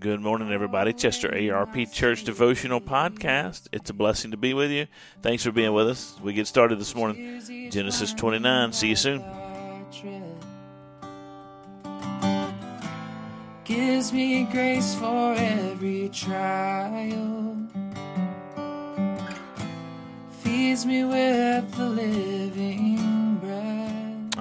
Good morning, everybody. Chester ARP Church Devotional Podcast. It's a blessing to be with you. Thanks for being with us. We get started this morning. Genesis 29. See you soon. Gives me grace for every trial. Feeds me with the living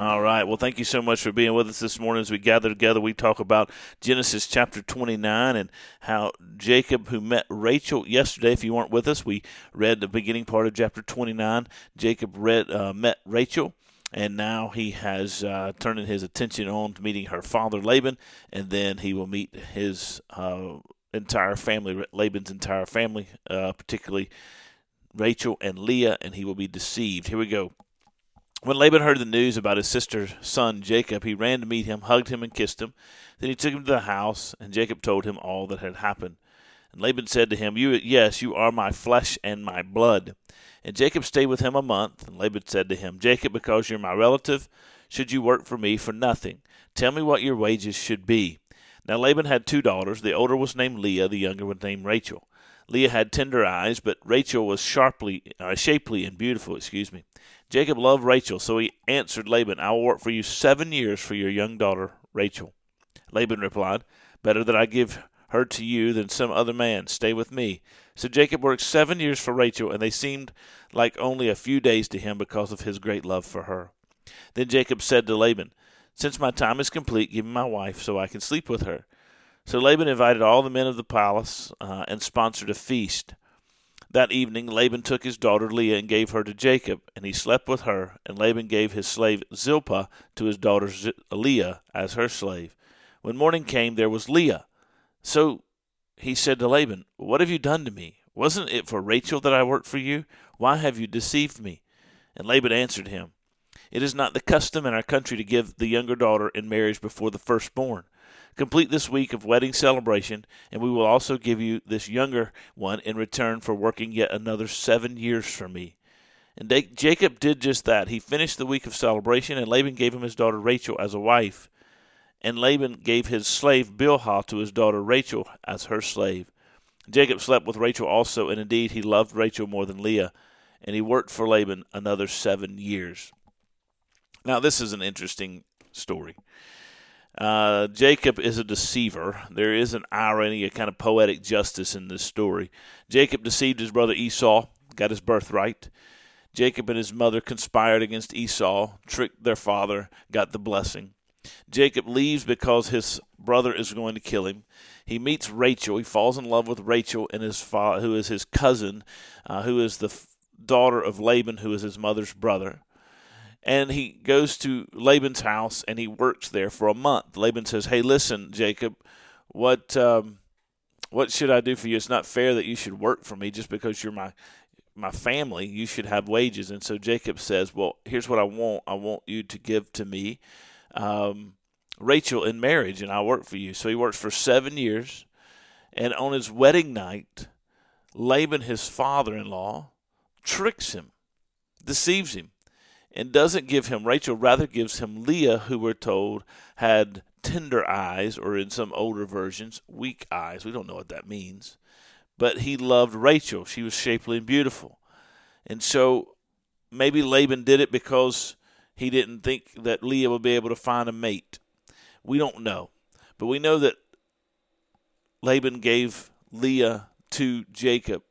all right. Well, thank you so much for being with us this morning as we gather together. We talk about Genesis chapter 29 and how Jacob, who met Rachel yesterday, if you weren't with us, we read the beginning part of chapter 29. Jacob read, uh, met Rachel and now he has uh, his attention on to meeting her father Laban, and then he will meet his uh, entire family, Laban's entire family, uh, particularly Rachel and Leah, and he will be deceived. Here we go. When Laban heard the news about his sister's son Jacob, he ran to meet him, hugged him, and kissed him. Then he took him to the house, and Jacob told him all that had happened. And Laban said to him, "You, yes, you are my flesh and my blood." And Jacob stayed with him a month. And Laban said to him, "Jacob, because you're my relative, should you work for me for nothing? Tell me what your wages should be." Now Laban had two daughters. The older was named Leah, the younger was named Rachel. Leah had tender eyes, but Rachel was sharply, uh, shapely and beautiful. Excuse me. Jacob loved Rachel, so he answered Laban, I will work for you seven years for your young daughter, Rachel. Laban replied, Better that I give her to you than some other man. Stay with me. So Jacob worked seven years for Rachel, and they seemed like only a few days to him because of his great love for her. Then Jacob said to Laban, Since my time is complete, give me my wife so I can sleep with her. So Laban invited all the men of the palace uh, and sponsored a feast. That evening Laban took his daughter Leah and gave her to Jacob, and he slept with her, and Laban gave his slave Zilpah to his daughter Leah as her slave. When morning came, there was Leah. So he said to Laban, What have you done to me? Wasn't it for Rachel that I worked for you? Why have you deceived me? And Laban answered him, It is not the custom in our country to give the younger daughter in marriage before the firstborn. Complete this week of wedding celebration, and we will also give you this younger one in return for working yet another seven years for me. And Jacob did just that. He finished the week of celebration, and Laban gave him his daughter Rachel as a wife. And Laban gave his slave Bilhah to his daughter Rachel as her slave. Jacob slept with Rachel also, and indeed he loved Rachel more than Leah, and he worked for Laban another seven years. Now, this is an interesting story. Uh, Jacob is a deceiver. There is an irony, a kind of poetic justice in this story. Jacob deceived his brother Esau, got his birthright. Jacob and his mother conspired against Esau, tricked their father, got the blessing. Jacob leaves because his brother is going to kill him. He meets Rachel. He falls in love with Rachel and his fa- who is his cousin, uh, who is the f- daughter of Laban, who is his mother's brother and he goes to Laban's house and he works there for a month. Laban says, "Hey, listen, Jacob, what um, what should I do for you? It's not fair that you should work for me just because you're my my family. You should have wages." And so Jacob says, "Well, here's what I want. I want you to give to me um, Rachel in marriage, and I'll work for you." So he works for seven years, and on his wedding night, Laban, his father-in-law, tricks him, deceives him and doesn't give him Rachel, rather gives him Leah, who we're told had tender eyes, or in some older versions, weak eyes. We don't know what that means. But he loved Rachel. She was shapely and beautiful. And so maybe Laban did it because he didn't think that Leah would be able to find a mate. We don't know. But we know that Laban gave Leah to Jacob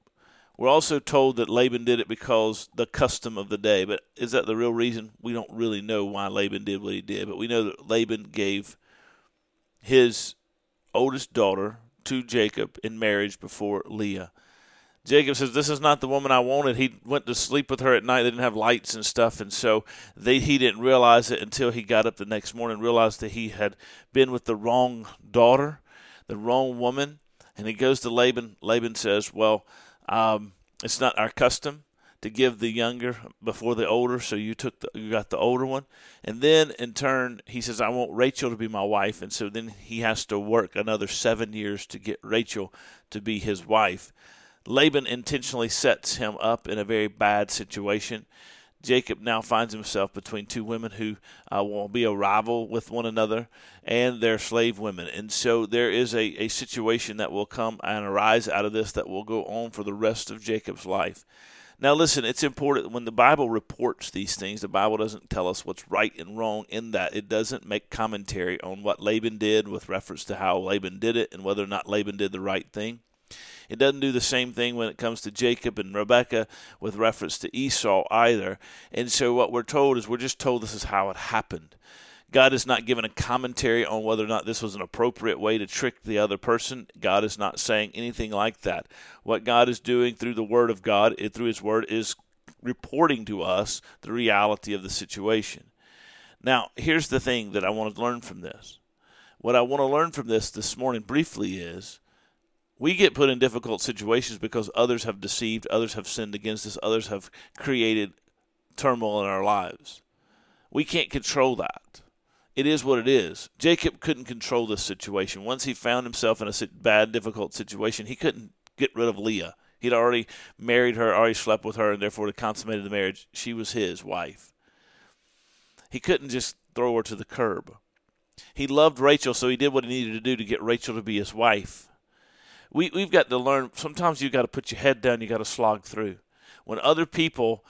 we're also told that Laban did it because the custom of the day. But is that the real reason? We don't really know why Laban did what he did. But we know that Laban gave his oldest daughter to Jacob in marriage before Leah. Jacob says, "This is not the woman I wanted." He went to sleep with her at night. They didn't have lights and stuff, and so they he didn't realize it until he got up the next morning, and realized that he had been with the wrong daughter, the wrong woman. And he goes to Laban. Laban says, "Well, um, it's not our custom to give the younger before the older, so you took the, you got the older one, and then in turn he says, "I want Rachel to be my wife," and so then he has to work another seven years to get Rachel to be his wife. Laban intentionally sets him up in a very bad situation. Jacob now finds himself between two women who uh, will be a rival with one another, and they're slave women. And so there is a, a situation that will come and arise out of this that will go on for the rest of Jacob's life. Now, listen, it's important when the Bible reports these things, the Bible doesn't tell us what's right and wrong in that. It doesn't make commentary on what Laban did with reference to how Laban did it and whether or not Laban did the right thing. It doesn't do the same thing when it comes to Jacob and Rebekah with reference to Esau either. And so what we're told is we're just told this is how it happened. God is not giving a commentary on whether or not this was an appropriate way to trick the other person. God is not saying anything like that. What God is doing through the Word of God, through His Word, is reporting to us the reality of the situation. Now, here's the thing that I want to learn from this. What I want to learn from this this morning briefly is we get put in difficult situations because others have deceived, others have sinned against us, others have created turmoil in our lives. We can't control that. It is what it is. Jacob couldn't control this situation. Once he found himself in a bad, difficult situation, he couldn't get rid of Leah. He'd already married her, already slept with her, and therefore had consummated the marriage. She was his wife. He couldn't just throw her to the curb. He loved Rachel, so he did what he needed to do to get Rachel to be his wife we, we've got to learn sometimes you've got to put your head down, you got to slog through. When other people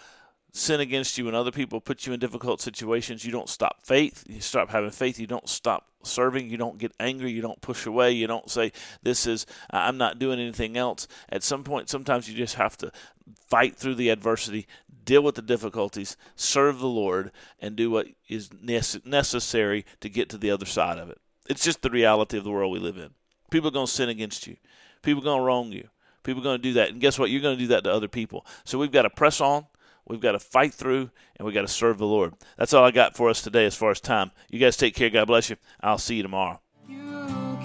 sin against you and other people put you in difficult situations, you don't stop faith. You stop having faith. You don't stop serving. You don't get angry. You don't push away. You don't say, This is, I'm not doing anything else. At some point, sometimes you just have to fight through the adversity, deal with the difficulties, serve the Lord, and do what is necessary to get to the other side of it. It's just the reality of the world we live in. People are going to sin against you. People going to wrong you. People going to do that. And guess what? You're going to do that to other people. So we've got to press on. We've got to fight through and we've got to serve the Lord. That's all I got for us today as far as time. You guys take care. God bless you. I'll see you tomorrow. You